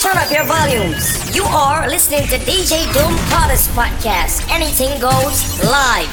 turn up your volumes. You are listening to DJ Doom Potters Podcast. Anything goes live.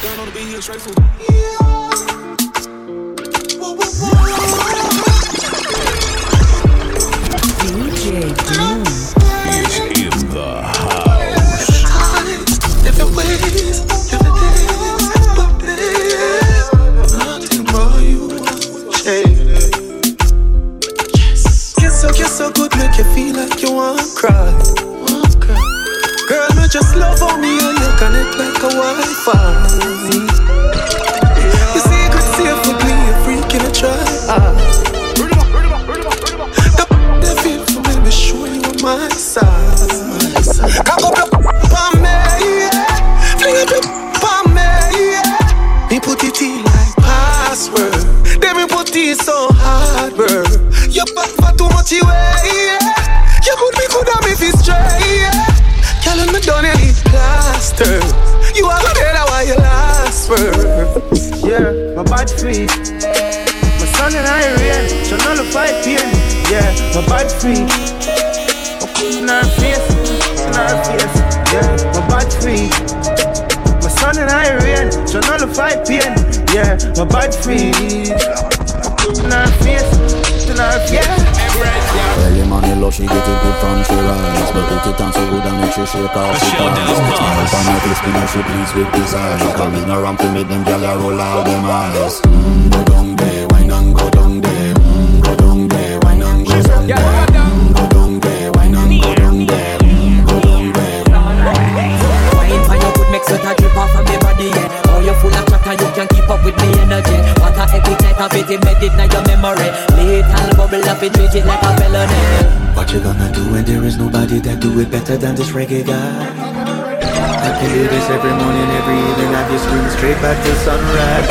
My feet. My son and I rain, so nullify pain. Yeah, my bad feet. In her face, in her face. Yeah, my bad free. My son and I rain, so nullify pain. Yeah, my bad feet. In her face, in her face. Early money love, she get it good from she rise. But put it on so good and make she shake off she ties Smile on her face, me know she pleased with this eyes Cause me no ramp to make them gyal a roll out them eyes. Mmm, go down there, wine and go down there. Mmm, go down there, wine and go down there. Mmm, go down there, wine and go down there. Mmm, go down there Wine for your good make sweat a drip off of me body, yeah. Oh, you full of chatter, you can keep up with me energy. What a epic night of it, embedded in your memory. Little bubble up, it treat it like a felony What you gonna do and there is nobody that do it better than this reggae guy? I can do this every morning, every evening. Have you scream straight back to sunrise.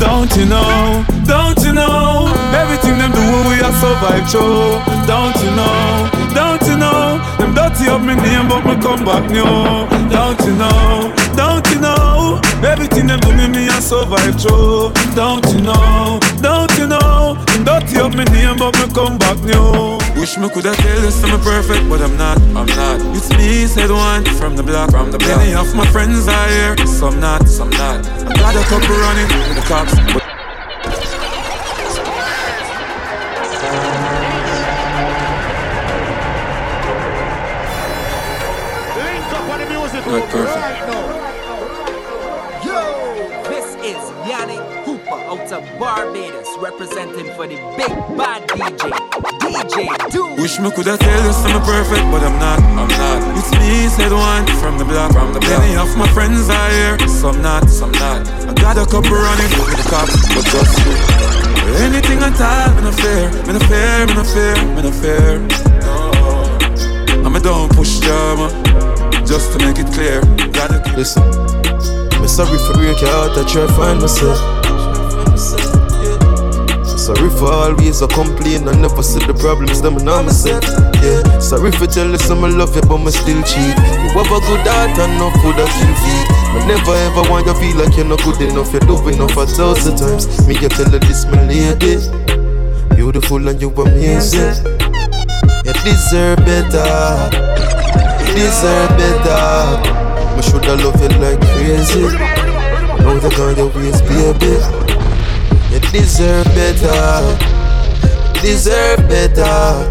Don't you know, don't you know? Everything them do we are survive through Don't you know, me name but me come back new. Don't you know, don't you know? Everything them do me me a survive through. Don't you know, don't you know? Them dirty up me name but me come back new. Wish me coulda tell you I'm perfect but I'm not, I'm not. It's me said one from the block, from the block. Many of my friends are here, some not, some not. I'm got a couple running with the cops but the big bad DJ DJ Doom Wish me coulda tell you I'm perfect, but I'm not, I'm not. It's me, said one from the block, from the block. Many of my friends are here, some not, some not. I got a couple running with the cops, but just you. Anything I talk, me no fear, me no fear, me no fear, me no fear. No, I'm a don't push drama, just to make it clear. Gotta keep Listen, I'm sorry for breaking out, I try to find myself. Sorry for always I complain, I never see the problems, them and I'm myself. Yeah, sorry for telling some I love you, but me still cheat. You have a good heart and no food that kill feed. I never ever want you feel like you're not good enough, you're enough a thousand times. Me get tell her this, my lady. Beautiful and you amazing. You deserve better. You deserve better. I shoulda love you like crazy. Now they gone your ways, baby. You deserve better. You deserve better.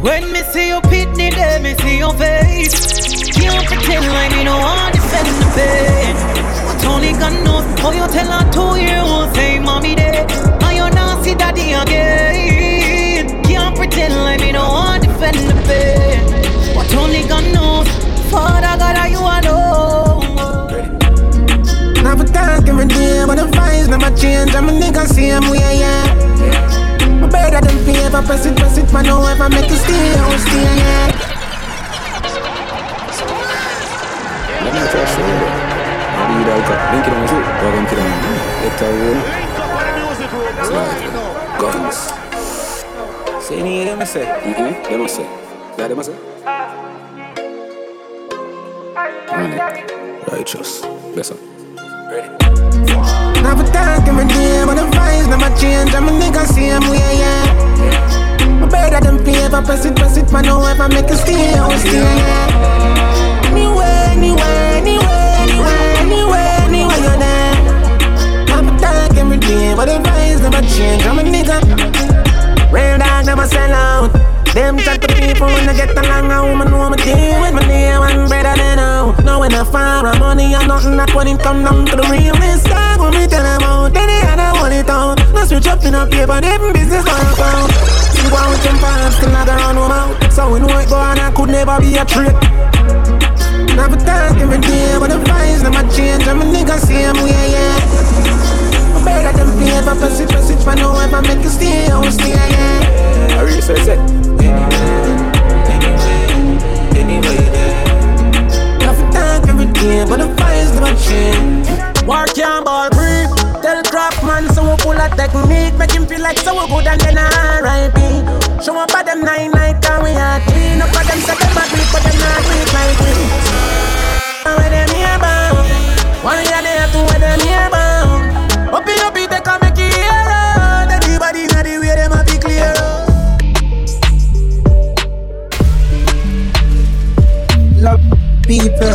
When me see your pitney there, me see your face. Can't pretend like me no want defend the pain But only God knows how you tell her two year old say mommy there And you not see daddy again? Can't pretend like me no want defend the pain But only God knows Father God are you alone talk every day, but the vibes never change. I'm a nigga same way, yeah. My better than favor, press it, press it, man, don't ever make it stay, oh, stay, yeah. Let me try to show you Maybe you like that Link it on too Or link it on Let her roll Slide Guns. Say any of them I say. Mm-hmm. Them I say. Yeah, them I say. Run it Righteous. Bless up. Never talk every day, but the vibes never change. I'm a nigga same way, yeah. Better than paper, press it, press it, man. Don't ever make it stay, I will stay, yeah. Anyway, anyway, anyway, anyway, anyway, anyway, you're there. Never talk every day, but the vibes never change. I'm a nigga. Real dog never sell out. Them chat to people when they get along. A woman know me deal with my day one better than now. Now when I far a money and nothing, that when it come down to the realness. Dog when me tell them out, then they to hold it down. Now switch up in a paper, them business on account. See why we can find still not run them out. So we know it go on, I could never be a trick. Never talk every day, but the vibes never change. I'm a nigga same way, yeah. Yeah. Better than paper, press it, press it, man. Don't ever make it stay, I will stay, yeah. I really say it. Nothing talk every day, but the vibes never change. Work your ball free. Tell crap man, so we pull a technique. Make him feel like so we good and then R.I.P. Show up at them nine night and we are clean. Up at them say them a creep, but them not creep like we. Where them here bound? One year they have to where them here bound. Up in up, they people.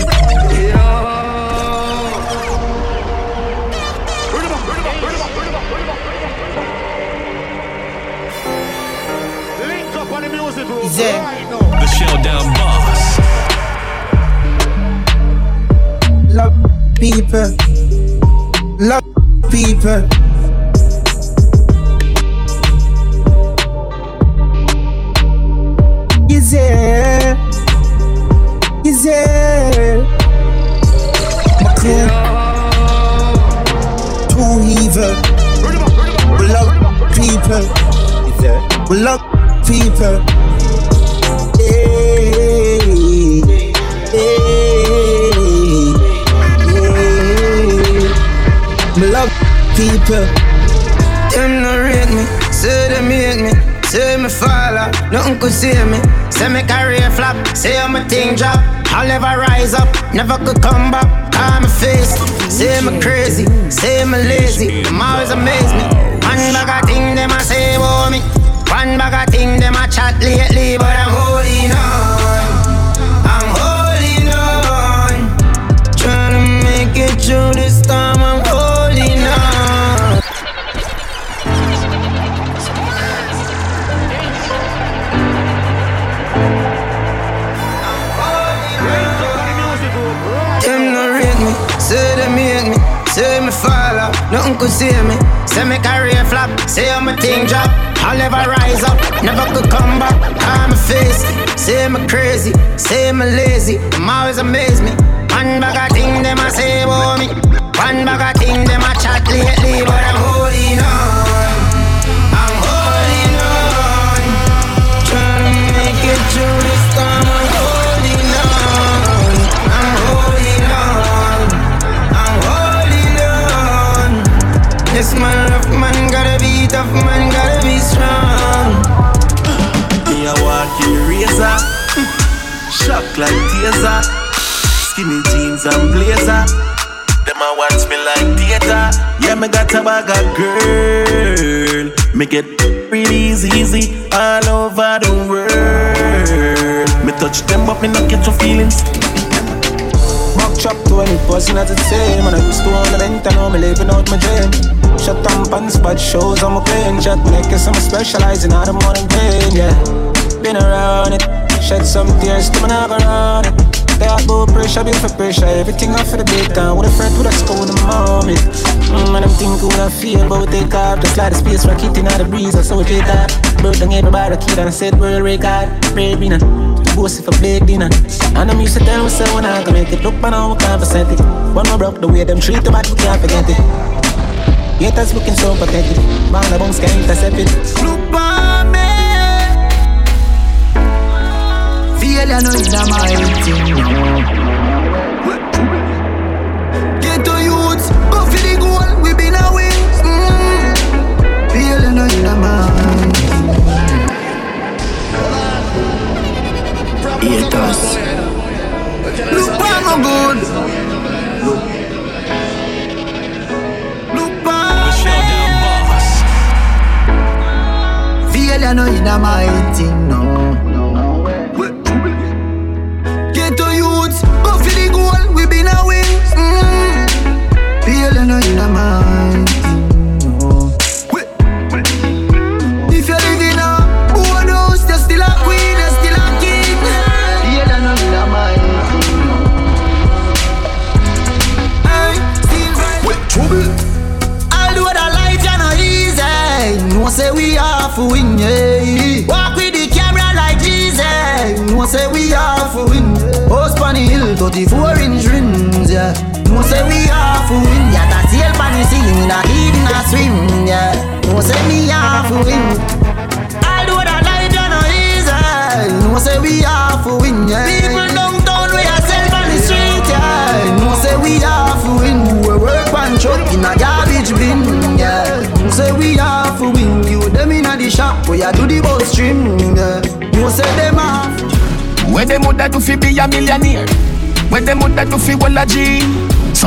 Yeah. The Showdown Boss. Love people. Love people. There? Is there? My crew. Too evil. We love people. We love people. Me love people. Them no rate me, say them hate me, say me fall out, nothing could see me. Say me career flop, say I'm a thing drop. I'll never rise up, never could come back. Call me face, say me crazy, say me lazy. Them always amaze me. One bag of thing them a say about me. One bag of thing them a chat lately, but I'm holding on. I'm holding on. Trying to make it through nothing could see me. Say me career flop, say I'm a thing drop. I'll never rise up, never could come back. I'm a face, say me crazy, say me lazy. Them always amaze me. One bag of thing them a say about me. One bag of thing them a chat lately, but I'm holding on. This man love man gotta be tough, man gotta be strong. Me a walk in the razor, shock like taser, skinny jeans and blazer. Them a watch me like theater. Yeah, me got a bag of girl. Make it real easy, easy all over the world. Me touch them, but me not get your feelings. Chop 20 person at the same. And I used to own a vent and now me living out my dream. Shut down pants, but shows I'm a clean Shot. Makers, I'm specializing out of morning pain, yeah. Been around it, shed some tears, to me not around it. They all about pressure, build for pressure. Everything off for the big time With a friend with a school the moment mm, And I'm thinking what I feel but about take off. Just like the space rocket in the breeze I saw it off Broke down everybody, kid and said world record Baby, Bossy for play dinner And I'm used to tell myself when I can make it Look, man, percent it But my broke the way them treat the bad, we can't forget it Haters looking so pathetic Man, the bones can't intercept it Look me. Failure no is my thing Get to youths, go for the goal. We been a win. Mm. Failure no is my hate us. Look by my good. Look. Look by me. Failure no inna my thing, no. Ghetto youths, go for the goal. We be mm. a wins. Mm. Failure no inna my. To win. Yeah, that tail on the scene, a kid in a swim, yeah. No say have to win. I'll do the life, you know easy. No say we have to win, yeah. People downtown, we are sell on the street, yeah. No say we have to win. We work one truck in a garbage bin, yeah. No say we have to win. You them in a the shop, we a do the bus trim, yeah. No say them have. Where them woulda do fi be a millionaire? Where them woulda do fi well a G?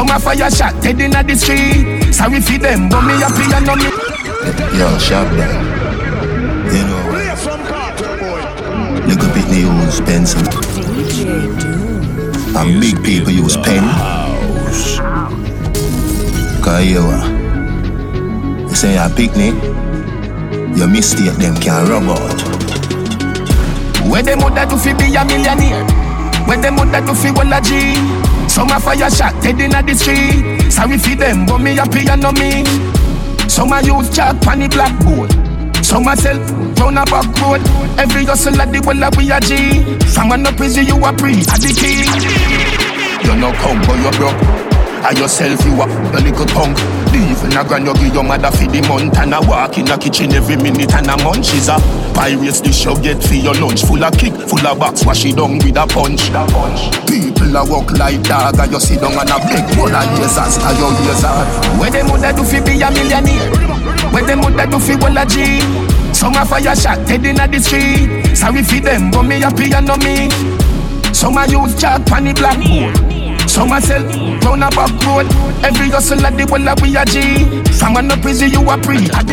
Some a fire shot dead inna the street. Sorry fi them, but me happy and no me. Yo, sharp down. You know? Look up at the use pencil. And big people use pen. Cause you uh, say a picnic, your mistake them can rub out. Where them woulda do fi be a millionaire? Where them woulda do fi well a G? Some a fire shot dead inna the street. Sorry fi them, but me happy and no me. Some a use chalk pon the blackboard. Some a sell round a back road. Every hustle at the well a we a G. From an up prison you a pre a the key. You no come but you broke. I yourself you a a little punk. Even a grand you give your mother for the month and a walk in the kitchen every minute and a munch is a pirates dish you get for your lunch full of kick, full of box, wash it down with a punch. People a walk like dog and you sit down and a beg one of lasers and your laser. Where them woulda do fi be a millionaire? Where them woulda do fi well a G? Some a fire shot dead inna the street. Sorry fi them, but me happy and no me. Some a use chalk pon the blackboard. Some a sell round a back road. Every hustle at the well a we a G. From an up prison you a pre. A.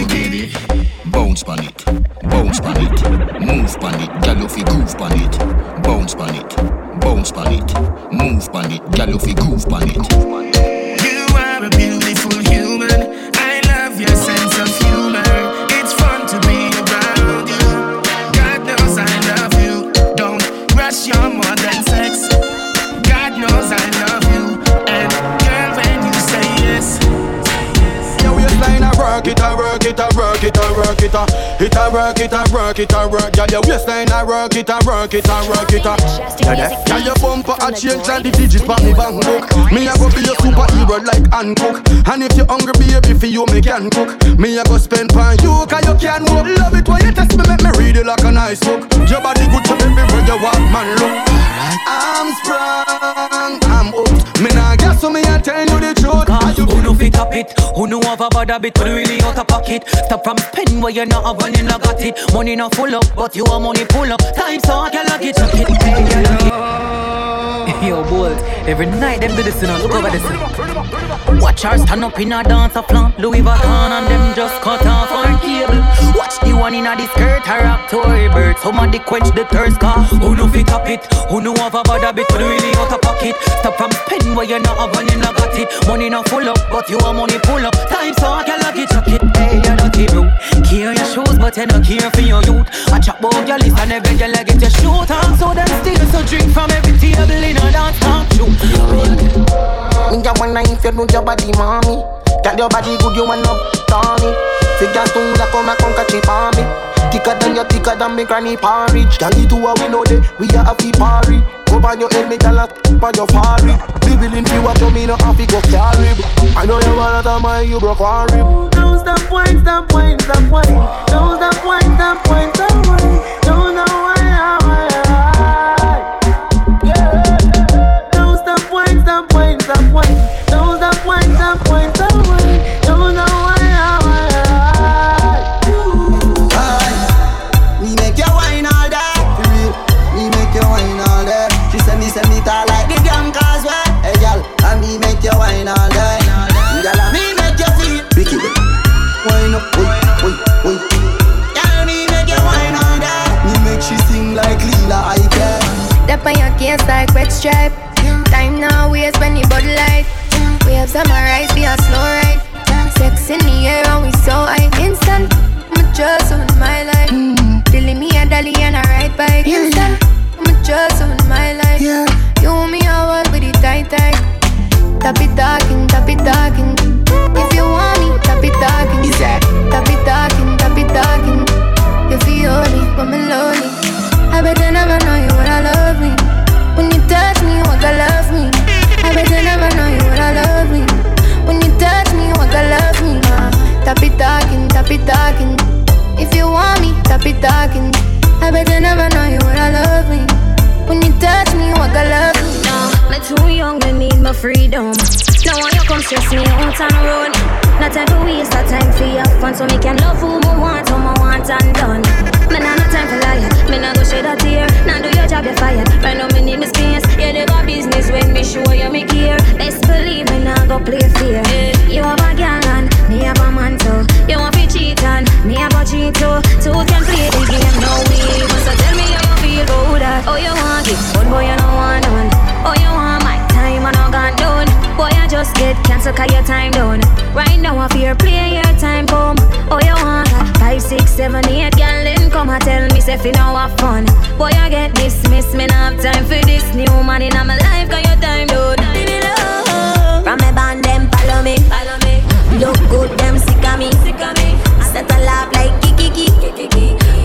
Bounce pon it, bounce pon it, move pon it, gyal you fi groove pon it. Bounce pon it, bounce pon it, move pon it, gyal you fi groove pon it. You are a beautiful human. I love your sense of humor. It's fun to be around you. God knows I love you. Don't rush your modern sex. God knows I love you. And girl, when you say yes, Your waistline a work it, a work it, a work it, a work it, a it a work it, a work it, a work. Girl, your waistline a work it, a work it, a work it, a. Girl, your bumper a change and the digit pa me bank book. Me a go be your superhero like Hancock. And if you hungry, baby, for you me can cook. Me a go spend pan you 'cause you can walk. Love it when you test me, make me read it like a nice book. Your body good to everywhere you walk, man. Look. I'm sprung, I'm hooked. Me nah guess so me a tell you the truth. Who no fit up it? Who no have a bad habit? Who really out of pocket? Stop from spending where you not have money, not got it. Money not full up, but you are money pull up. Time so I can lock it, lock it, hey, lock it. Yo, boys, every night them do this, you know, look over this. Watch her stand up in a dance a flaunt Louis Vuitton and them just cut off her cable. Watch the one in a the skirt, her up to her bird. Somebody quench the thirst, car. Who no fit up it? Who no have a bad habit? Who really out of pocket? Stop from spending where you not have money, not got it. Money not full up, but you are money pull up. Time so I can lock it, lock it. Hey, you don't keep bro. Care your shoes, but you not care for your youth. I chop about your list and every girl I get your shoot on. So them steal, so drink from every table in a dance talk show. Me a wanna if you know your body, mommy. Got your body good, you wanna Tony. Figure two like come and conquer chip on me. Thicker than your thicker than me granny porridge. Girl, you two a we know they we a happy party. Go on your head, me tell her on your forehead. Be willing to watch you, me no happy go carry. I know you wanna tell my you broke one rib. Don't stop wine, stop wine, stop wine. Don't stop wine, stop wine, stop wine. Don't know why I, why I. Don't stop wine, stop wine, stop wine. Don't stop wine, stop wine, stop wine. Drive. Time now, waste when the bud light. We have summarized, be a slow ride. Sex in the air, and we so high. Instant, I'm just on my life. Dilly me a dolly and a ride bike. Instant, I'm just on my life. You and me a world with the tight tight. Tap it talking, tap it talking. If you want me, tap it talking. Is that? Tap it talking, tap it talking. You feel me, but me lonely. I bet you never know you would I love me. Touch me, want to love me. I bet you never know you I love me. When you touch me, want to love me. Uh, tap it talking, tap it talking. If you want me, tap it talking. I bet you never know you I love me. When you touch me, want to love me. No, me too young, me need my freedom. Now when you come stress me out on the road. Not time to waste that time for your fun, so me can love who me want, who me want and done. Me nah no time for lie, me nah go shed a tear. Now do your job, you're fired. Right now me need me space. You never business when me show you me care. Best believe me nah go play fair. You have a girl and me have a man too. You want to cheat and me have a cheat too. Two can play the game, no we. So tell me how you feel about that. Oh you want it, but boy you no just get cancelled cause your time done. Right now I fear play your time come. Oh you want that five, six, seven, eight girl then come and tell me say fi now have fun. Boy I get dismissed, me not have time for this new man in my life cause your time done. It alone. From me band them follow me, follow me. Look good them sick of me, sick of me. I set a laugh like kiki kiki.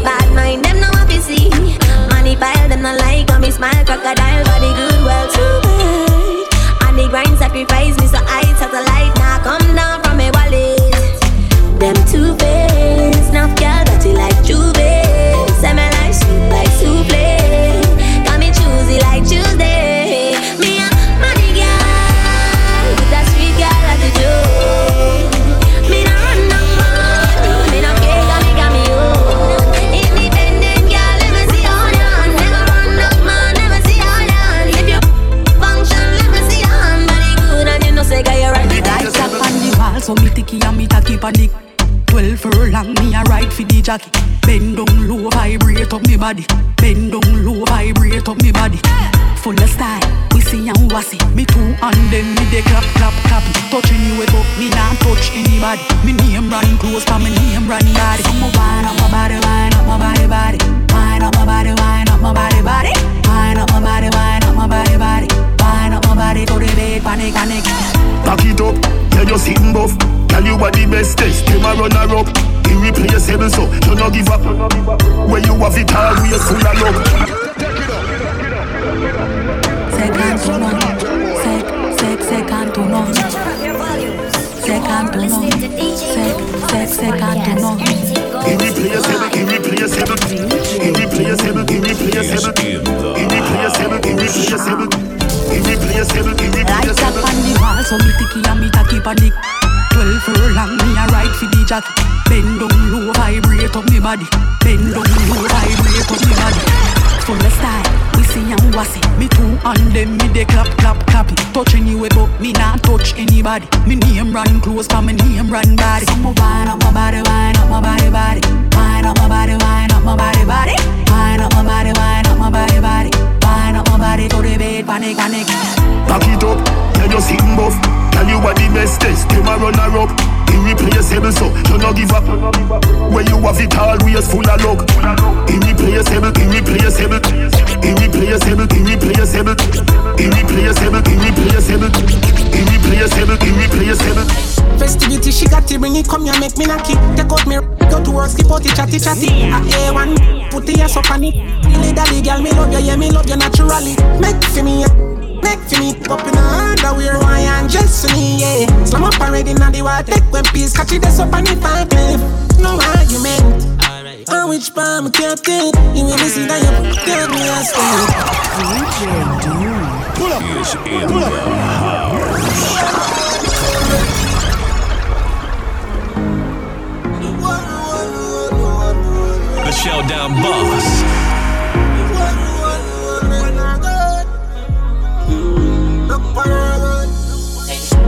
Bad mind them now happy see. Money pile them not like on me smile crocodile body good well too bad. The grind sacrifice me so I satellite now come down from me wallet. Them two face, now girl got it like Juve. For the jockey. Bend down low, vibrate up me body. Bend down low, vibrate up me body. Full of style, we see and wassy. Me two and them, me they clap, clap, clap. Touching you but me not touch anybody. Me name run close, but me name run body. So me wind up my body, wind up my body, body. Wind up my body, wind up my body, body. Wind up my body, wind up my body, body. Wind up my body to the bed, panic, panic. Back it up, yeah you sitting buff Tell you what the best test, them a run her up Irreplaceable so, you no give up When you have it all, we are full of love Second to none. Sec, sec, second to none. Second to none. Sec, sec, second to none. Irreplaceable, irreplaceable Irreplaceable, irreplaceable Irreplaceable, irreplaceable Irreplaceable, Lights up irreplaceable on the wall, so me ticky and me tacky the Twelve furlong, me a ride for the jockey. Bend down low, vibrate up me body. Bend down low, vibrate up me body. Full of style, we see and wassy. Me two and them, me they clap, clap, clap. Touch anyway, but me not touch anybody. Me name run close, but me name run body. So me wind up my body, wind up my body, body. Wind up my body, wind up my body, body. Wind up my body, wind up my body, body. Wind up my body to the bed, panic, panic. Back it up, yeah you sitting buff Tell you what the best test, them a run her up Irreplaceable so, you no give up When you have it all, is full of luck Irreplaceable, irreplaceable Irreplaceable, irreplaceable Irreplaceable, irreplaceable Irreplaceable, irreplaceable Festivity, she got to bring it, come here, make me knocky. Take out me, go to work, skip out the chatty chatty. A A1, put the ass up on it. Really daddy girl, me love you, yeah, me love you naturally. Make for me, yeah. Make for me, up in a underwear, why and dress for me, yeah. Slam up already, now the water, take one piece, catch it, that's up on the five cliff. No argument. On which palm captain, you will see that you tell me a story. Pull up. Is in the house. The Showdown Boss.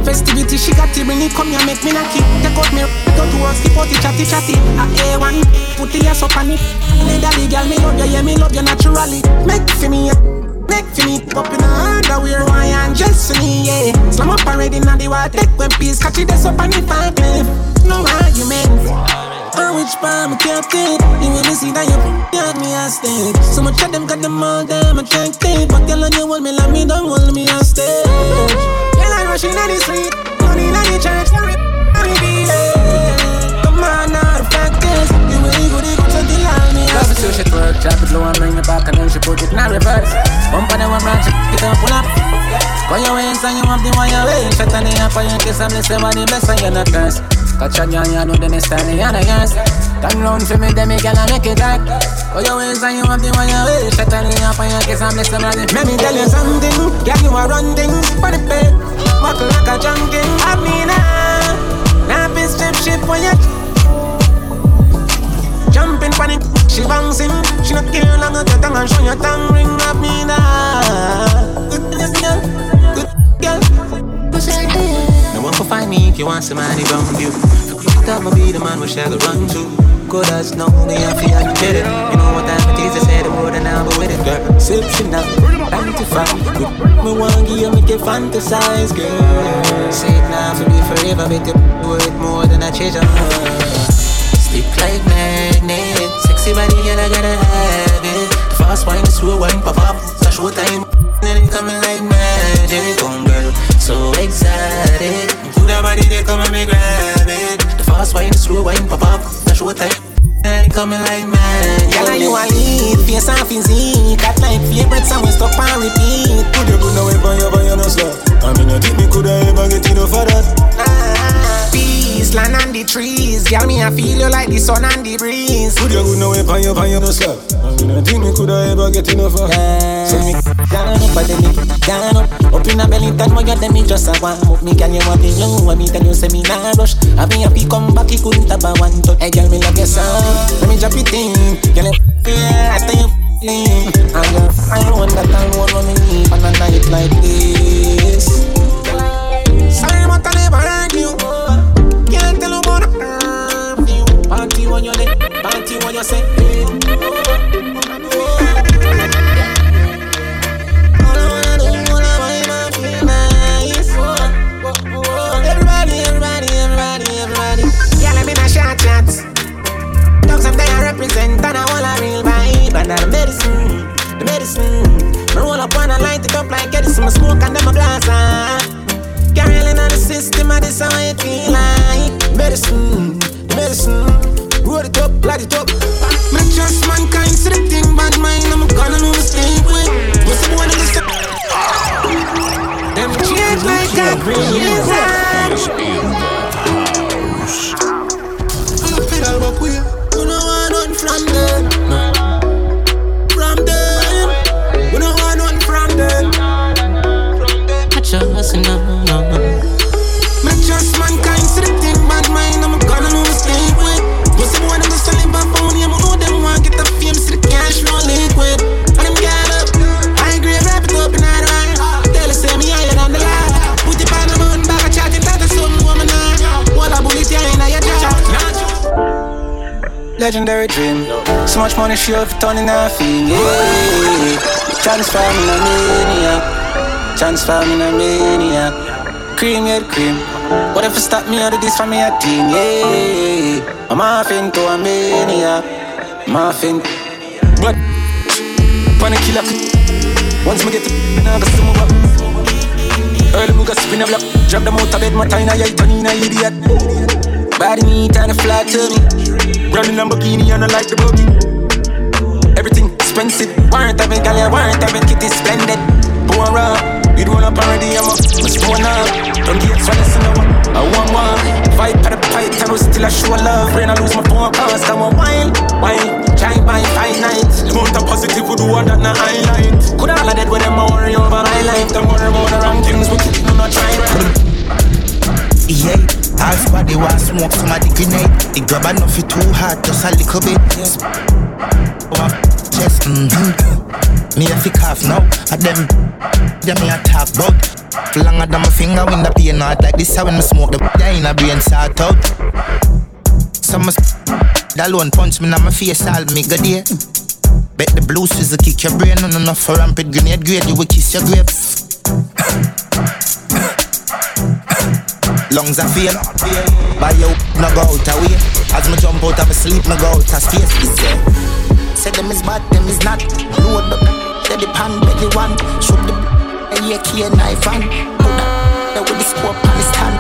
Festivity, she got to bring it, come here, make me knocky. Take out me, go to work, skip out the chatty chatty. A A1, put the ass up on it. Lady girl, me love you, yeah, me love you naturally. Make for me. Make for me. Up in the underwear, why and just for me, yeah. Slam up already now the water take when peace catch it this up on five cliff. No argument. On which part me captain? You wanna see that you got me stick. So much of them got them all damn attractive, but girl on you hold me like me don't hold me a stage. Girl I rushing on the street, money in the church, carry, carry be Come on now, the fact is, you will you go to the line. Love it, so she twerk, drop it low and bring it back, and then she put it in reverse. Bump on the one branch, pick it up, pull up. Go your ways and you have the one your way. Shut on the and you kiss and bless them and the bless and you're not curse. Catch a girl, you know the next time you are yours. Turn round for me, then me girl and make it dark. Go your ways and you have the one your way. Shut on the up and you kiss and bless them and the Let me tell you something, girl you are run for the bed. Buckle like a junkie, I mean ah. Now be strip ship when you Jumping for it, she bouncing She not care long at your tongue and show your tongue ring up me now Good girl, good girl No one find me if you want somebody around you. That might be the man we shall run to. Good as know me, I feel you did it. You know what it is, I said the word and I'll be with it. Girl, sip she now, find Me want give you, make you fantasize, girl. Say it now for me forever, make it worth more than a treasure. Stick like magnet Sexy body, girl, I gotta have it. Fast wine, slow wine, pop up. So show time, and it coming like magic Come girl, so excited. Good body, they come and me grab it. The fast wine, the slow wine, pop up. So show time. And it coming like magic Girl, you a lead, face and physique Got like favorite song, we stop and repeat. Could you put no way on your body, no slap I mean, you think me could I ever get enough of that? Ah, Peace, land and the trees. Girl, me I feel you like the sun and the breeze. Could you put no way on your body, no slap I mean, you think me could I ever get enough of that? So me down up, but then me down up. Up in a belly, my girl, then me just a warm up Me girl, you want me low, when me tell you say me nah rush. I be happy, come back, you couldn't have a one touch. Hey girl, me love your sound, let me drop it in. Girl, yeah, I tell you lean And girl, I know that I want what me need On a night like this. Sorry, but I never heard you. Can't tell about the perfume Party when you're there, party when you say Everybody, everybody, everybody, everybody. Let me up there represent and I want a real vibe medicine, the medicine. Light smoke and. Carrying on the system and this how it feel like Medicine, medicine Roll it up, light it up Me trust mankind, see the thing bad mind I'm gonna lose sleep with. What's the one in the? Them change like a breeze Legendary dream. So much money, she have turning nothing. Yeah. Transfer me in a maniac. Transfer me in a maniac. Cream, yeah, cream. What if you stop me out of this for me a team? Yeah. I'm off into a maniac. I'm off in. But, wanna kill a Once me get to, now got some more. Early we got spin a block. Drop them out bed, my time, I turn in a idiot. Body neat and a flat to me. Running Lamborghini and I like the boogie. Everything expensive. Warrant of it, gal, yeah, warrant of it, kitty splendid. Born raw, you don't wanna parody, I'm a stone up. Don't get listen no one. I want one. Fight for the fight, I still a show love. Brain, I lose my phone calls, come on, wine, wine. Try by five nights. The amount positive we do all that na highlight. Could all of that when a worry over my life. Don't worry about the wrong things, we keep no not trying. Yeah, half body was smoke somebody grenade. The grab enough it too hard, just a little bit. Oh, chest, mm-hmm. Me a fi cough now, at them, them me a talk about. Longer than my finger when the pain not like this. How when me smoke the yeah in a brain sort out. Some that alone punch me in my face, all me good there. Bet the blue swizzle kick your brain, no enough for rampant grenade grade, you will kiss your grave. Lungs are fail. By you, no go out away. As me jump out of my sleep, no go out of space. He say, say them is bad, them is not. Load up, say the pan, belly one. Shoot the a AK knife and put that with the scope on the stand.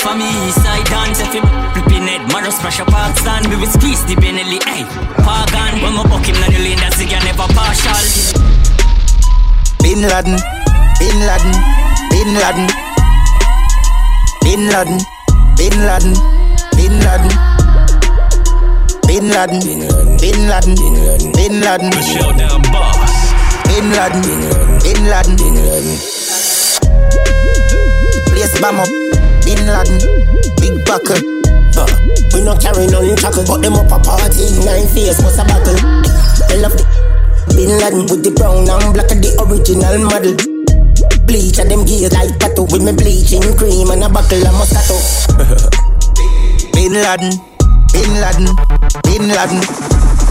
For me, east side dance, if you flipping it, Maro smash up stand, we will squeeze the Benelli, hey. Pagan, when my buck him, then you lean, that's again never partial. Bin Laden, Bin Laden, Bin Laden, Bin Laden, Bin Laden, Bin Laden. Bin Laden, Bin Laden, Bin Laden, Michelle down boss. Bin Laden, Bin Laden, Bin Laden. Place bomb up, Bin Laden, big buckle. Uh, we not carry none tackle, but them up a party. Nine face, what's a battle? I love the Bin Laden with the brown and black of the original model. Bleach and them gears like tattoo with me bleaching cream and a buckle of Moscato. Bin Laden, Bin Laden, Bin Laden.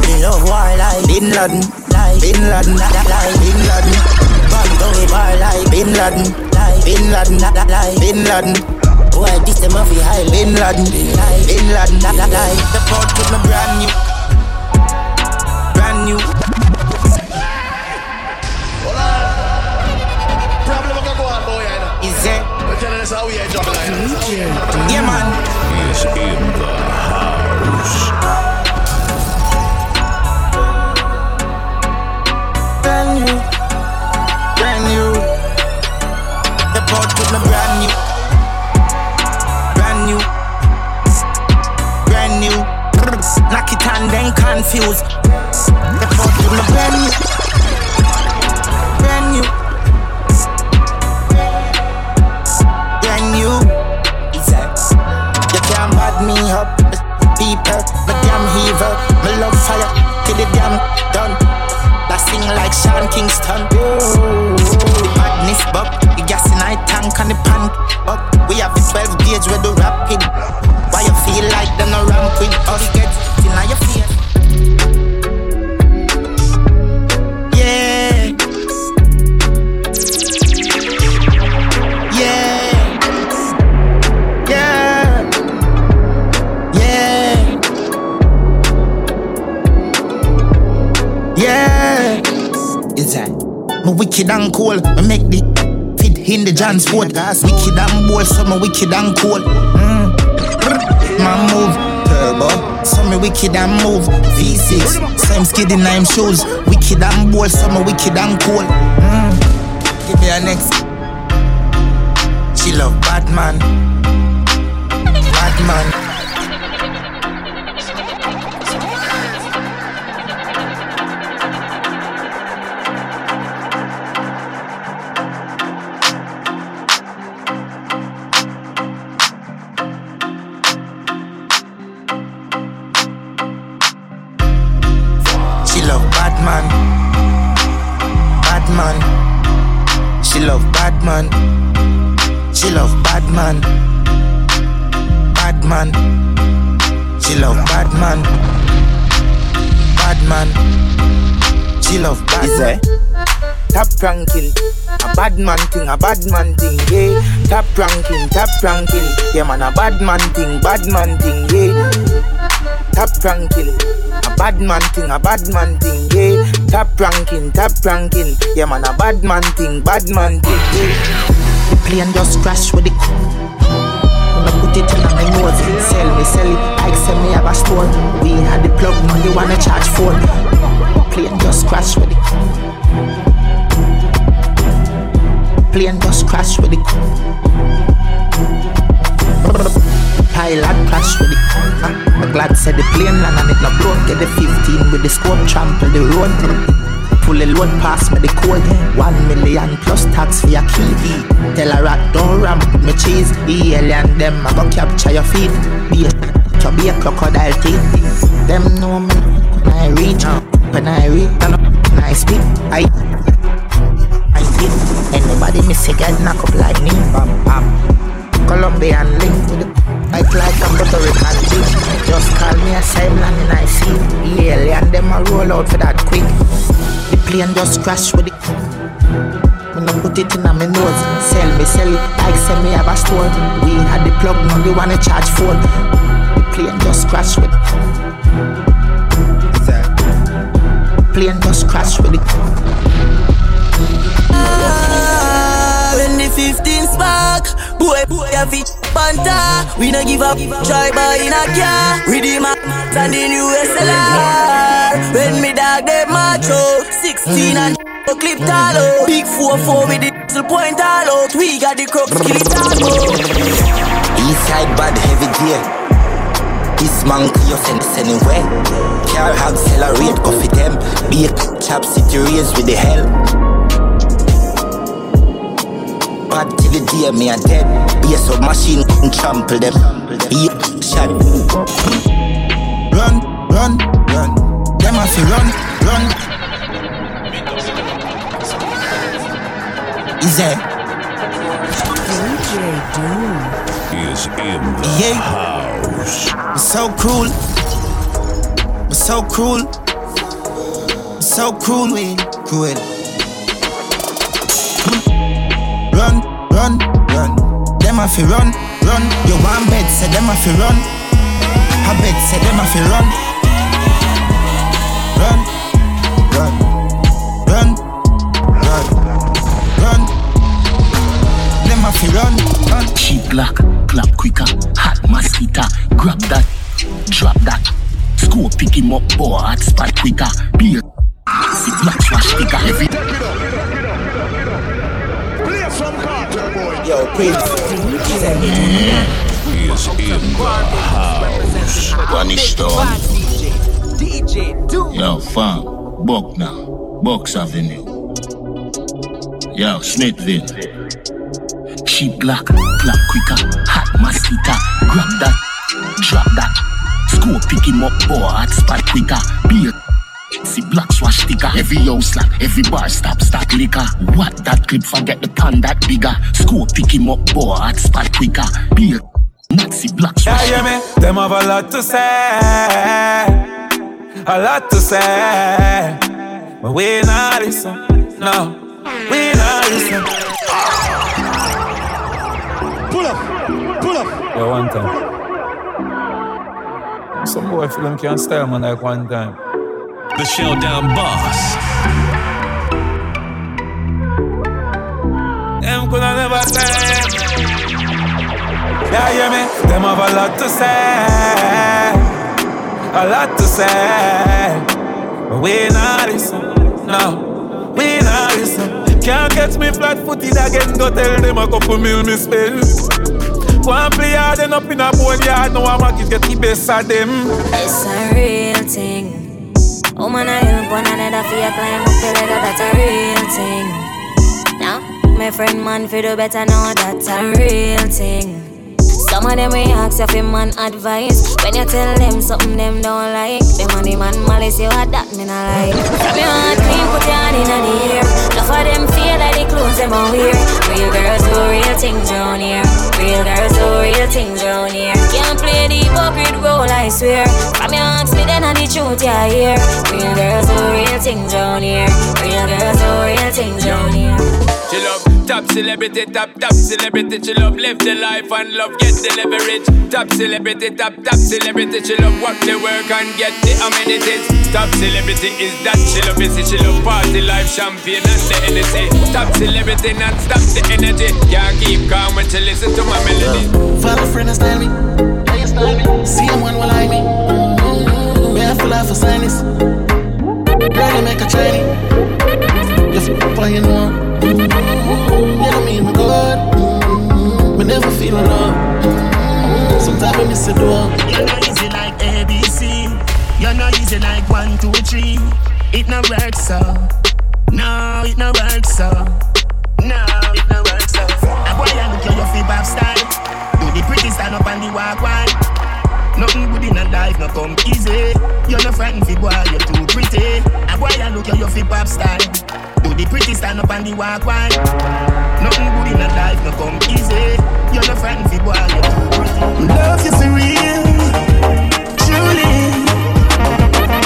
Me love war like Bin Laden, like Bin Laden, like Bin Laden. Down the bar like Bin Laden, like Bin Laden, like Bin Laden. Boy, this them off high Bin Laden, like Bin Laden, like the port with me brand new, brand new. Ford. Wicked and bold, so me wicked and cool. Mm. Man move. Turbo. So me wicked and move. V6. Same skid in nine shoes. Wicked and bold, so me wicked and cool. Mm. Give me a next. She love bad man. Ranking, a bad man thing, a bad man thing, yeah. Top ranking, top ranking, yeah man, a bad man thing, bad man thing, yeah. Top ranking, a bad man thing, a bad man thing, yeah. Top ranking, top ranking, yeah man, a bad man thing, bad man thing, yeah. The plane just crash with it. When I put it in my nose, sell me, sell it, like sell me have a store. We had the plug, money wanna charge phone. Plane just crash with it. Plane just crash with it. Pilot crash with it. I'm glad said the plane land and it not broke. Get the 15 with the scope, trample the road. Pull the load past me the code. One million plus tax for your key. Tell a rat don't ramp me cheese. The alien them I go capture your feet. Be a to be a crocodile teeth. Them know me when I reach, when I reach, when I speak. I anybody miss a get knock up like me. Bam bam. Colombian link with the Like like a Puerto Rican bitch. Just call me a Simon and I see. Yeah, and them a roll out for that quick. The plane just crash with it. Me no put it in a me nose. Sell me, sell it like say me have a store. We had the plug, now we wanna charge phone. The plane just crash with it. Plane just crash with it. 15 spark, boy, boy, a fit panta. We no give up, try buy in a car. Redeem a and the new SLR. When me dog they macho, 16 and clip tall out. Big 4-4 with the diesel point all out. We got the crooks, kill it all. Eastside bad heavy gear. This you send us anywhere. Car accelerate, go for them. Be a chap city race with the hell. The day me a dead. Be a submachine and trample them. Be shot. Run, run, run. Them have to run, run. Is there? Is in the Yeah. house. It's so cruel. It's so cruel. It's so cruel. Cruel. Run, Have to run, run. You want bed, say them have to run. I bet, say them have to run. Run, run, run, run, run. Them have to run, run. Cheap Glock, clap quicker, hot mosquito, grab that, drop that. Score pick him up, boy, hot spot quicker. Beer, see black slash sticker heavy. Yo, Prince. Is in the house. Stone. DJ. Yo, fam, Buckner, Bucks Avenue. Yo, Smithville. Cheap Glock, clap quicker, hot mosquito, grab that, drop that. Score pick him up, boy, hot spot quicker. Beer, see black swash sticker. Every house like every bar stop stack liquor. What that clip forget the pan that bigger. Score pick him up, boy, hot spot quicker. Beer, Nazi black Yeah, swash yeah, me. Them have a lot to say, a lot to say, but we not listen. No, we not listen. Pull up, pull up. Yo, one time. Some boy feel them can't style man like one time. The Showdown Boss. Them coulda never say. Yeah, yeah, me. Them have a lot to say, a lot to say, but we not listen. No, we not listen. Can't catch me flat-footed again. Go tell them a couple mil me spend. Go and play hard and up in a boneyard. Now I'm a get the best of them. It's a real thing. Oh man, I help one another for you climb up the ladder. That's a real thing. Now, my friend man for the better know that's a real thing. Some of them we ask you for man advice When you tell them something them don't like Them and the man malice you are that me not like From your heart clean put your hand in the air Enough of them feel like the clothes them on wear Real girls do real things round here swear From your ask me then and the truth you hear Real girls do real things round here Real girls do real things round here She love top celebrity, top top celebrity. She love live the life and love get the leverage. Top celebrity, top top celebrity. She love work the work and get the amenities. Top celebrity is that she love busy. She love party life, champagne and the energy. Top celebrity non stop the energy. Can't keep calm when she listen to my melody. Follow a friend and style me. You me. See him one will like me. Mm-hmm. Man, I feel like for sinus. Ready make a training. You f on your know. Mm-hmm. You know me, my God. Mm-hmm. Me never feel alone. Mm-hmm. Sometimes I miss a door. You're not easy like ABC. You're not easy like one, two, three. It no works so. No, it no works so. No, it no works so. A boy, I look at your feet back style the pretty stand up and the walk wide. Nothing good in a life, no come easy. You're not frightened fi boy, you're too pretty. A boy I look at your fi pop star. Do the pretty stand up and the walk wide. Nothing good in a life, no come easy. You're not frightened fi boy, you're too pretty. Love is real, truly.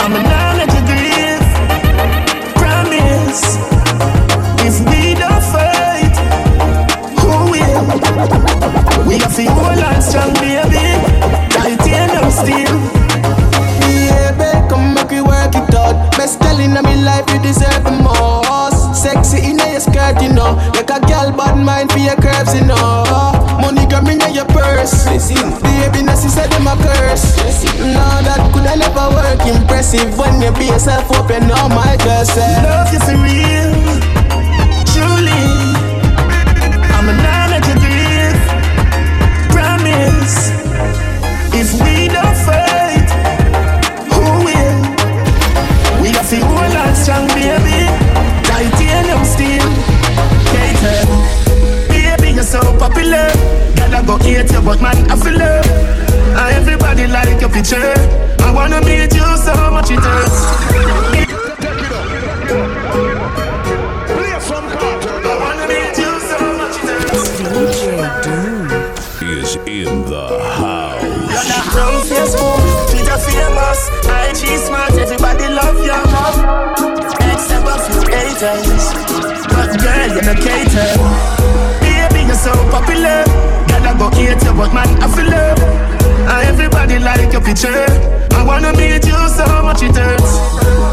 I'm in love with your grief. Promise, if we don't fight, who will? We have to hold and strong, baby. Titanium steel. Baby, come make we work it out. Best girl in me life, you deserve the most. Sexy in your skirt, you know. Like a girl, bad mind for your curves, you know. Money coming in your purse. Baby, now she said them a curse. No, that could I never work. Impressive when you be yourself, open all my curses. Love is real. Go hate you, but man, I feel love. And uh, everybody like your picture. I wanna meet you so much it hurts. I wanna meet you so much it hurts. Is in the house. You're not brown face fool, Twitter famous IG smart, everybody love you Except a few haters But girl, you're not cater Baby, you're so popular Gotta go hate you, but man, I feel love And everybody like your picture I wanna meet you so much it hurts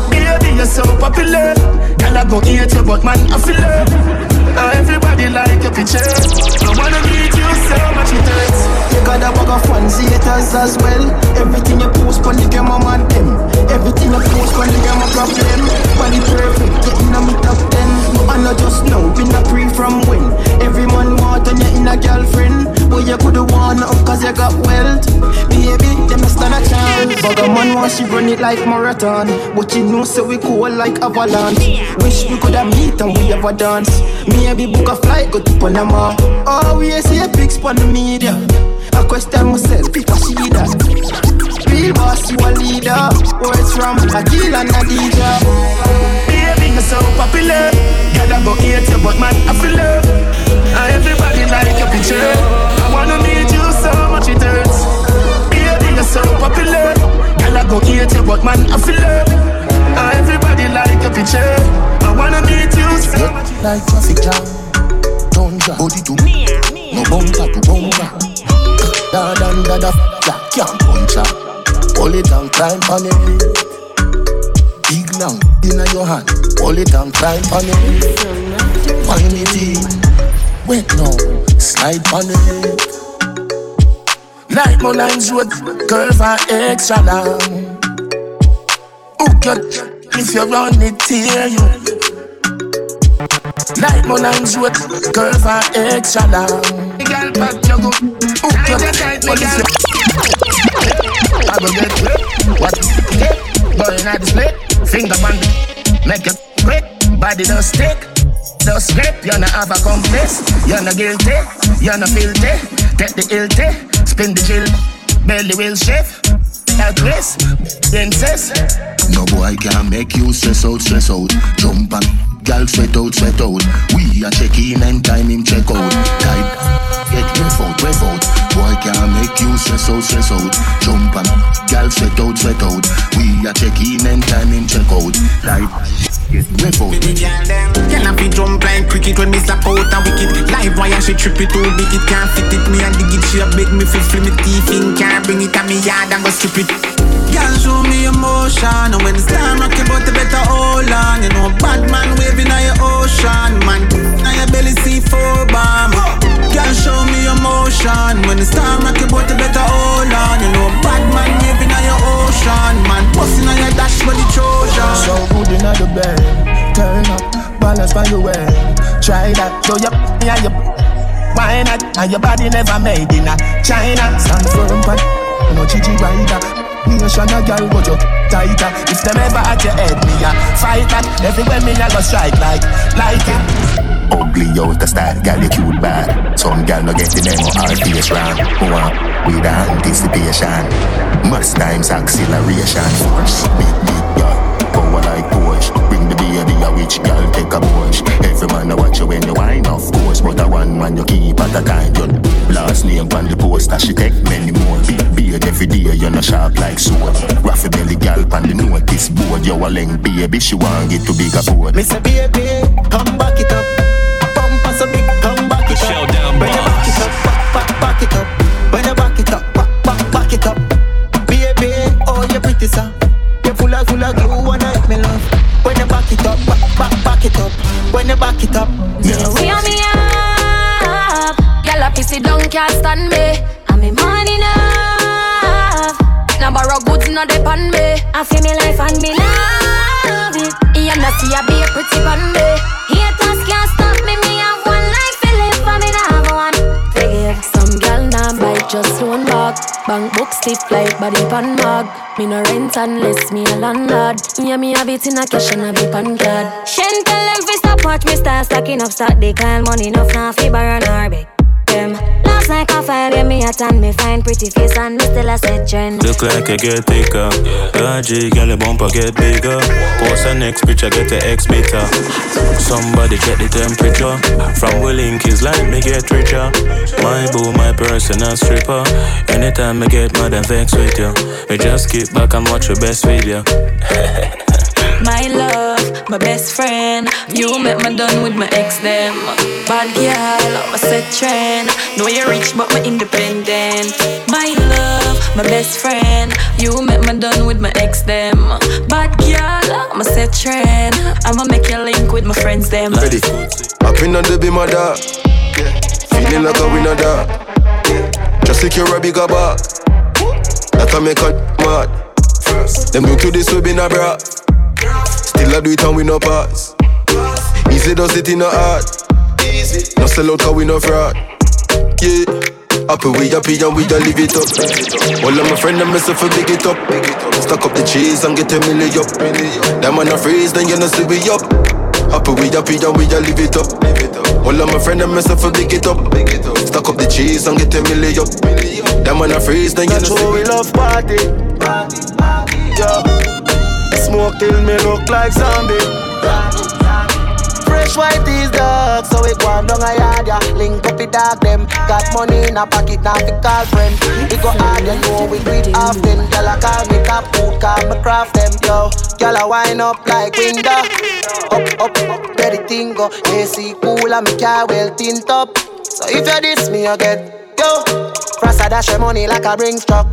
Baby, you're so popular Gotta go hate you, but man, I feel love And everybody like your picture I wanna meet you so much it hurts You got a bag of fans, haters as well. Everything you post on the game, I'm them. Everything you post on the game, a problem. Body perfect, getting on me top ten. I know just know, been a pre from when. Every man want on you in a girlfriend. But you coulda won up cause you got wealth. Baby, them a stand a chance. Bag a man want she run it like marathon. But you know, so we cool like avalanche. Wish we coulda meet and we ever dance. Maybe book a flight, go to Panama. Oh, we see a pics on the media. I question myself if I see that. Real boss, you a leader. Words from Akil and Adija. You're so popular. Gotta go hate but man, I feel love. And everybody like your picture. I wanna meet you so much it hurts. Baby, you're so popular. Gotta go hate you, but man, I feel love. And ah, everybody like your picture. I wanna meet you so much. Like traffic jam, tundra, body to me, no bumper to bumper. Da da da da, ja, can't punch her. Hold it and climb on it. Big long inna your hand, hold it and climb on it. Find it in, wet now, slide on it. Like lines road, curve are extra long. Hook your if you run it, tear you. Like lines road, curve are extra long. Girl, back you go. Hook your well, if you I go get what get going at the split. Finger band, make it quick. Body don't stick, don't slip. You no have a complex. You no guilty, you no filthy. Take the ilty, spin the chill. Belly will shift. Helpless, princess. No boy can make you stress out, stress out. Jump and gal sweat out, sweat out. We are check in and time him check out. Type, get ref out, ref out. Boy can't make you stress out, stress out. Jump and gal sweat out, sweat out. We are check in and time him check out. Type, get ref out. Girl, I fi jump like cricket when me slap out a wicket. Live wire she trip it too big, it can't fit it. Me and dig it, she a beg me fi fling me teeth in, can't bring it to me yard and go strip it. Girl, emotion, and when the storm rock your boat, you better hold on. You know, bad man waving on your ocean, man. Now your belly see four bomb. Girl, show me emotion, when the storm rock your boat, you better hold on. You know, bad man waving on your ocean, man. Busting on your dash for the Trojan. So good in the bed. Turn up, balance by your way. Try that, your me and your why not? And your body never made in a China. Stand firm, but no chichi rider. Nation a girl, but you tighter. If them ever at your head, me a fight that. Everywhere me a go strike like, like it. Ugly out the style, gal you cute bad. Some gal no get the name of our face round. Who want with anticipation? Mass times acceleration. Force, big big a witch gal, take a Porsche. Every man a watch you when you wine, of course. But a one man you keep at a time. Your last name on the poster, she take many more. Big beard every day, you no sharp like sword. Raffy belly gal on the notice board. You a leng baby, she want get to bigger board. Me say baby, come back it up. When you back it up, Yeah. Feel me up, girl a pissy down can't stand me. I'm me money enough. Now borrow goods, not depend me. I feel me life and me love it. You not see I be a pretty pan me. Bank book stiff like body pan mag. Me no rent unless me a landlord. Yeah, me have it in a cash and a be pan card. Shen tell them fi stop watch me start stacking up stock. They call money enough now fi borrow beg them. Last night I find them me a tan me find pretty face and me still a set trend. Look like I get thicker. Dodgy, girl, the bumper get bigger. Post a next picture, get the X bitter. Somebody check the temperature. From Willink is like me get richer. My boo, my personal stripper. Anytime I get mad and vex with you, We just keep back and watch your best video. My love, my best friend. You met me done with my ex them. Bad girl, I set trend. Know you're rich, but me independent. My love, my best friend. You met me done with my ex them. Bad girl, I'm a set trend. I'ma make you link with my friends them. Ready? In the be my dog. Feeling like a winner dog. Just secure a bigger bar. That I make a mad. Them new to this will be na bra. Still I do it and we no pass. Easy does it in the heart. No sell out cause we no fraud. Yeah. Happy we happy and we a live it up. All of my friends and myself a big it up. Stack up the cheese and get a milli up. Them man a freeze, then you know see we up. Happy we happy and we a live it up. All of my friends and myself a big it up. Stack up the cheese and get a milli up. Them man a freeze, then you know see we love party. Yeah. Smoke till me look like zombie. Fresh white is dark, so we go on down a yard, yeah. Link up the dog, them. Got money in a pocket, now fi call friend. We go hard, you know we do it often. Gyal a call me top food, call me craft them, yo. Gyal a wind up like window. Up, up, up, the thing go. AC cool and me car well tint up. So if you diss me, you get yo. Rasta dash your money like a ring truck.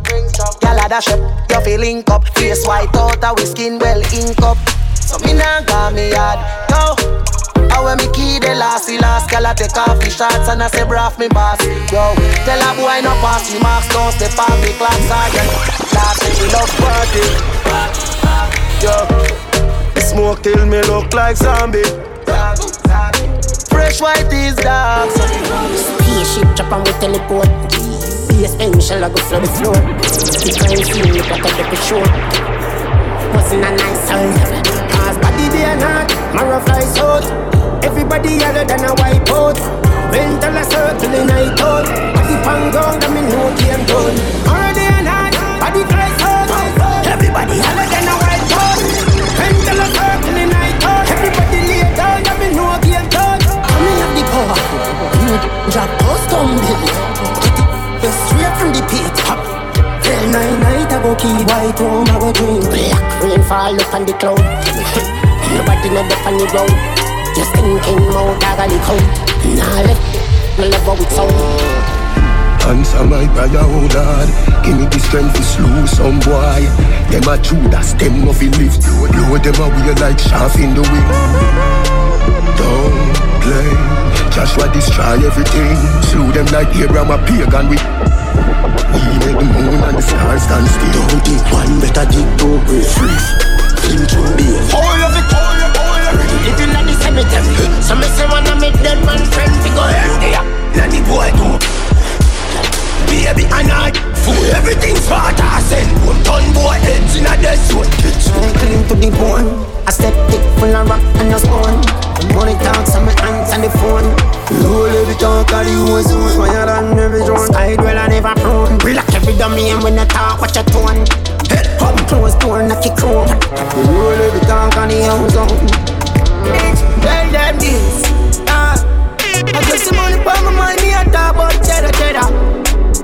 Gyal a dash up, you feel link up. Face white out, a we skin well ink up. So me nah got me yard, yo. I when me key the last, the last Girl I take off the shots and I say braff me boss Yo, tell a boy no pass the marks Don't step on me clock sergeant Last day we love party Yo, smoke till me look like zombie Fresh white is dark Spaceship drop and we teleport BSN shell I go flood the floor The crime scene look like a double show. Wasn't a nice sound Cause body day and night Marrow flies out. Everybody other than a white out Mental a circle in night out Body pan ground and me know game done Marrow day and night Body flies out. Everybody other than a white out Mental a circle in night out Everybody lay down and me know game done Coming up the power drop custom bill Tell nine night I go keep white room I go drink Black rain fall up on the cloud. Nobody know the on the road Just thinking more gaggly cold Nah let me love how it sound. Answer my prayer, oh Lord. Give me the strength to slew some boy. Them a Judas, them no fi live Blow them away like shaft in the wind. Don't play Joshua destroy everything. Slew them like Abraham a pagan we We make the moon and the stars stand still. Don't dig one, better dig two brave Flim through beer All of it, all of it, all of it the phone Roll every talk of the whole zone Fire than every drone Side well I never prone Relax every dummy and when I talk watch your tone Head up close door knock your chrome Roll every talk on the house zone Tell them this. Ah. I just the money for my mind Me a talk about cheddar cheddar.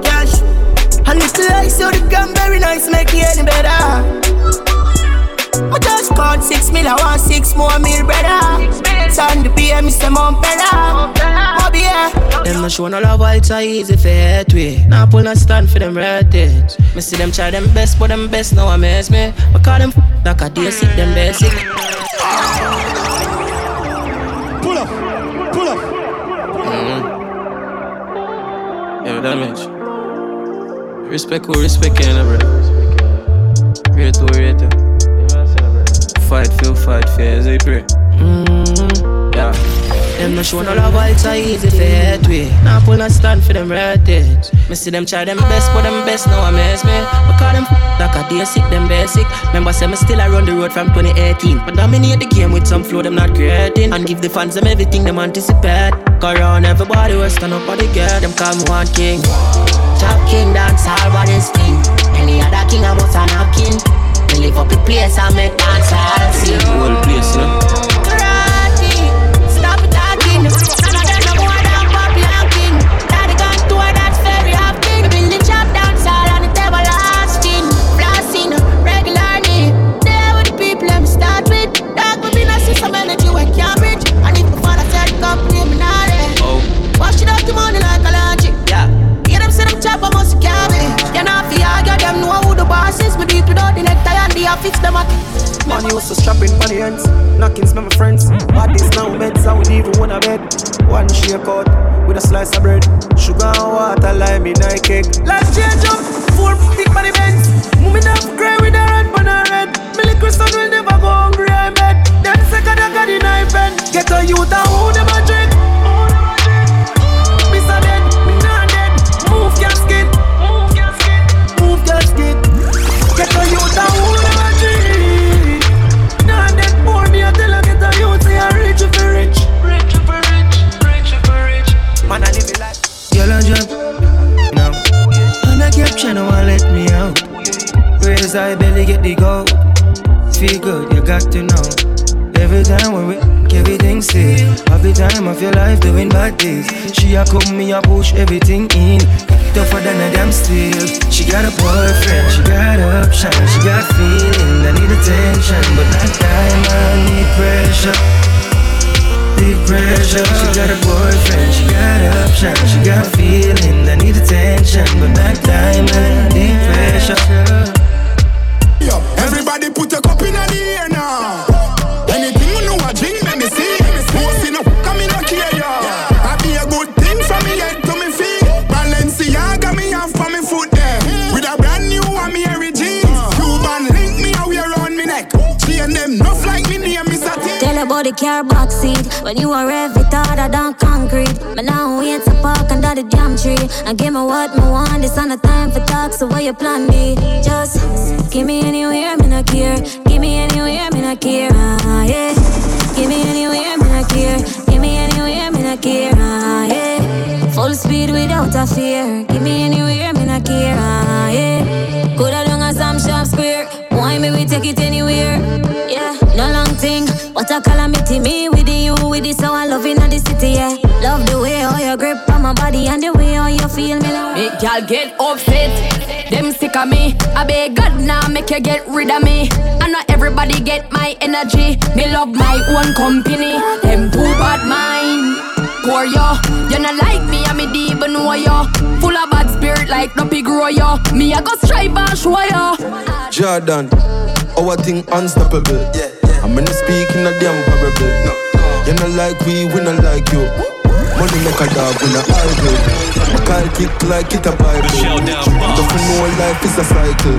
Cash. And it's lights so the gun very nice Make it any better I just called six mil, I want six more mil, brother. Son, the PM is the mom, brother. Bobby, yeah. Them no show no love, while it's a easy fat way. Now pull no stand for them red things. Me see them try them best, but them best now amaze me. I call them f- like a day sick, them basic. Pull up, pull up. Mm-hmm. Yeah, damage. Respect who respect you, know, brother. Rate who rate you. Fight feel fight fair as I pray. Mm-hmm. Yeah. Them no show no love, it's a easy for head way. Now pull no stand for them red heritage. Me see them try them best, but them best now amaze me. Because them like a day sick, them basic. Remember, say me still around the road from 2018. But dominate the game with some flow, them not creating. And give the fans them everything them anticipate. Around everybody will stand up for the girl. Them call me one king. Top king dance all what is thing. Any other king I was an king. Live up the place and make dance all see. Whole place. The car box seat When you are heavy harder than concrete. Me now wait to park under the damn tree. And give me what me want This on the time for talk So what you plan me? Just give me anywhere Me not care. Give me anywhere Me not care. Ah, yeah. Give me anywhere Me not care. Give me anywhere Me not care. Ah, yeah. Full speed without a fear. Give me anywhere Me not care. Ah, yeah. Coulda done a Sam Sharpe Square. Why me we take it anywhere? Yeah, no long thing What a calamity Me with the you with this how I love in the city yeah Love the way how you grip on my body And the way how you feel me like Make y'all get upset. Them sick of me. I beg God now make you get rid of me. I know everybody get my energy. Me love my own company. Them too bad mind. Poor yo, you not like me, I me deep know yo. Full of like no big grow yo. Me I go strive and show yo. Jordan, our thing unstoppable. Yeah, yeah. I'm gonna speak in a damn parable. No, you not like we, we not like you. Money make a dog, we not argue. My car kick like it a Bible. Don't you know life is a cycle.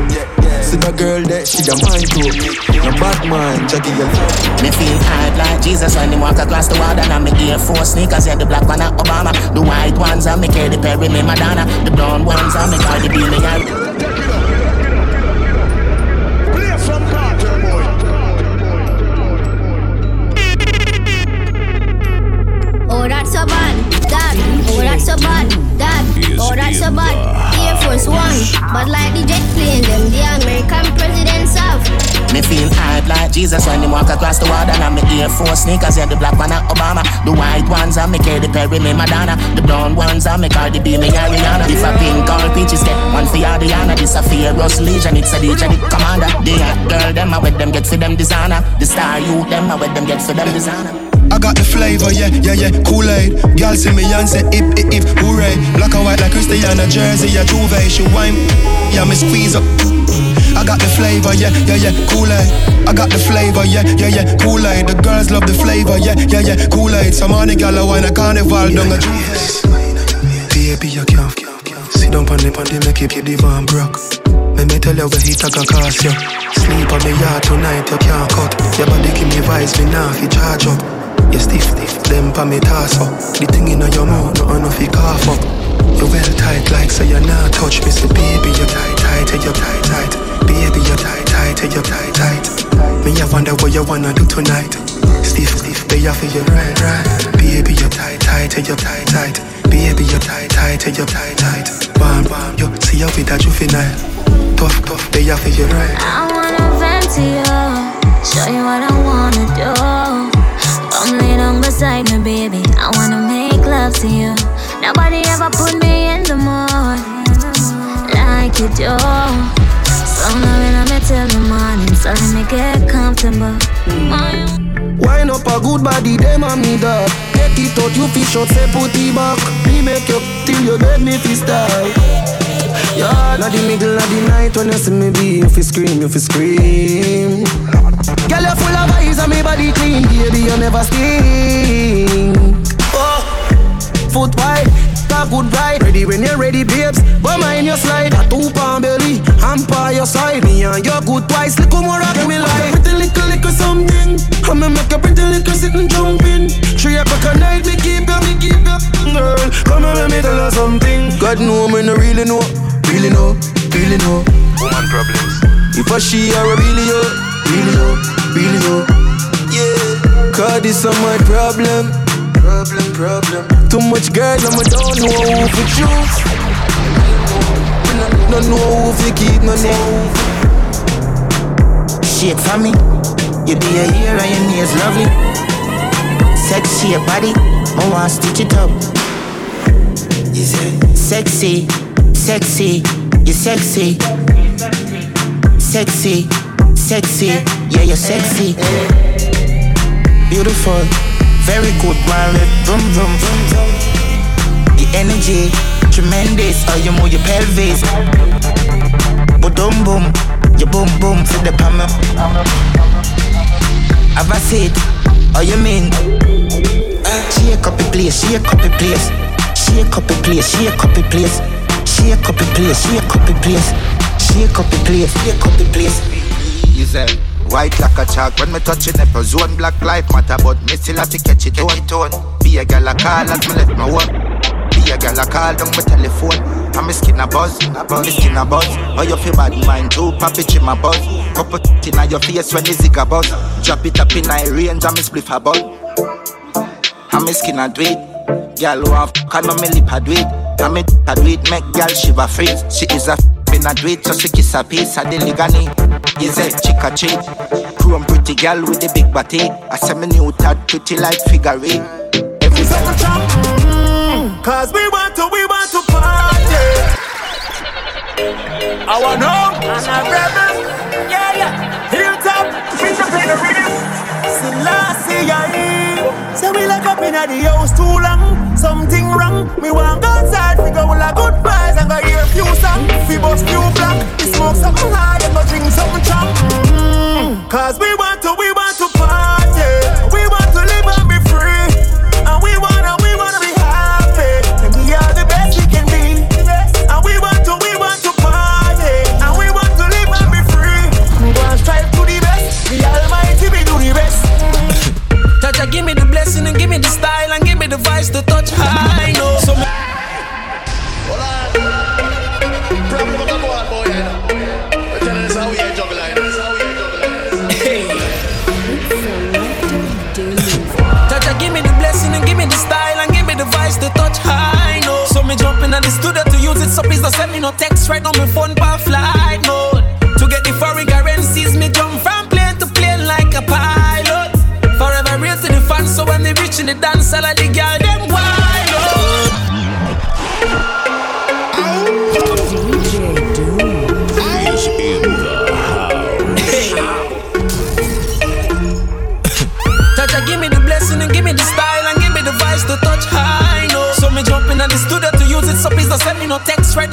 See the girl that she the mind too. No bad mind, Jackie you love. Me feel hard like Jesus when him walk across the water And me Air Force sneakers, yeah, the black one are Obama The white ones are me Katy Perry, me Madonna The brown ones are me Cardi B, me Force One, but like the jet plane, them the American presidents have. Me feel hard like Jesus when him walk across the water And me Air Force sneakers, yeah, the black one Obama. The white ones are me Katy Perry, me Madonna. The brown ones are me Cardi B, me Ariana. If a pink or peaches get one for Adriana This a Fearless Legion, it's a DJ, the commander. The hot girl, them I with them get for them designer. The star you, them I with them get for them designer I got the flavor, yeah, yeah, yeah, Kool-Aid Girl see me and say, hip, hip, hip, hooray Black and white like Cristiano Jersey, yeah, Juve She wine, yeah, me squeeze up I got the flavor, yeah, yeah, yeah, Kool-Aid I got the flavor, yeah, yeah, yeah, Kool-Aid The girls love the flavor, yeah, yeah, yeah, Kool-Aid Some money gal a wine a carnival down a Juve Baby, you can't Sit down on the panty, make it the van broke. Let me tell you where he take a cost you. Sleep on me yard tonight, you can't cut. Your body give me vibes, me now fi charge up. You stiff, stiff, them pa me up. The thing in your mouth, no enough fi cough up. You well tight like so you not touch me, say baby you tight, tight, eh, hey, you tight, tight. Baby you tight, tight, eh, hey, you tight, tight. Me I wonder what you wanna do tonight. Stiff, stiff, they offer you right, right. Baby you tight, tight, eh, hey, you tight, tight. Baby you tight, tight, you tight, tight. Bam, bam, you see you with that juvenile. Tough, tough, they offer you right. I wanna vent to you, show you what I wanna do. Come lay down beside me, baby. I wanna make love to you. Nobody ever put me in the mood like you do. So now when I'm till the morning, so let me get comfortable. Wine up a good body, them and me dog. Take it out, you fish out, say put it back. Me make you till you beg me fi style. Yeah, na the middle of the night when you see me be, you fi scream, you fi scream. Girl, you're full of eyes and me body clean, baby, you never stink. Oh, foot wide, talk good ride. Ready when you're ready, babes. But mind your slide, a two pound belly, I'm by your side. Me and you good twice, little more rock me like. Pretty little little something, I'ma make a pretty little sit and jump in. Three o'clock at night, me keep you, me keep you, girl. Come on, let me tell you something. God know me no really know, really know, really know. Woman problems. If I she or a really yo, really yo, really yo. Yeah, cause this is my problem. Problem, problem. Too much girl, and I don't know who to choose. No know who to keep, no know. Shake for me. You be a year and your nails lovely. Sexy your body, I wanna stitch it up. You say sexy, sexy, you sexy, sexy, sexy, yeah you're sexy. Beautiful, very good, man. Vroom vroom vroom vroom. The energy, tremendous. Oh, you move your pelvis. But boom boom, you boom boom for the palm. Have I said, oh you mean? Shake up the place, shake up the place, shake up the place, shake up the place, shake up the place, shake up the place, shake up the place, shake up the place. Say White like a chalk when me touch your nipple zone. Black life matter but me still have to catch it on tone. Be a gal a call as me let me work Be a gal a call down my telephone. And me skin a buzz, me skin a buzz. Oh you feel bad mind too, pop it in my buzz. Couple in your face when the zig a buzz. Drop it up in my range and me spliff a ball. And me skin a it Gal who have can me lip a do it And me a do it make gal shiver freeze She is a in a it so she kiss a piece of the ligani Is a chick a cheat Chrome pretty gal with the big body. I say me new tad pretty like figure eight Every Second trap, mm, cause we want to, we want to party. I want know, and a rebel, yeah, yeah. Hilltop, we to play the rhythm. Selassie, yeah. Say we lock up in the house too long, something wrong. We want go outside, go with a good vibes and go hear a few songs. We bust few black, we smoke something hard and go drink something strong. Mm, Cause we want the to touch high. No, so the know. Give me the blessing and give me the style and give me the touch high. No, so me the studio to use it. So please don't send me no text right on my phone flight mode. To get the foreign currencies, me jump from plane to plane like a pilot. Forever real to the fans, so when they reach in the dance, all the girl no text right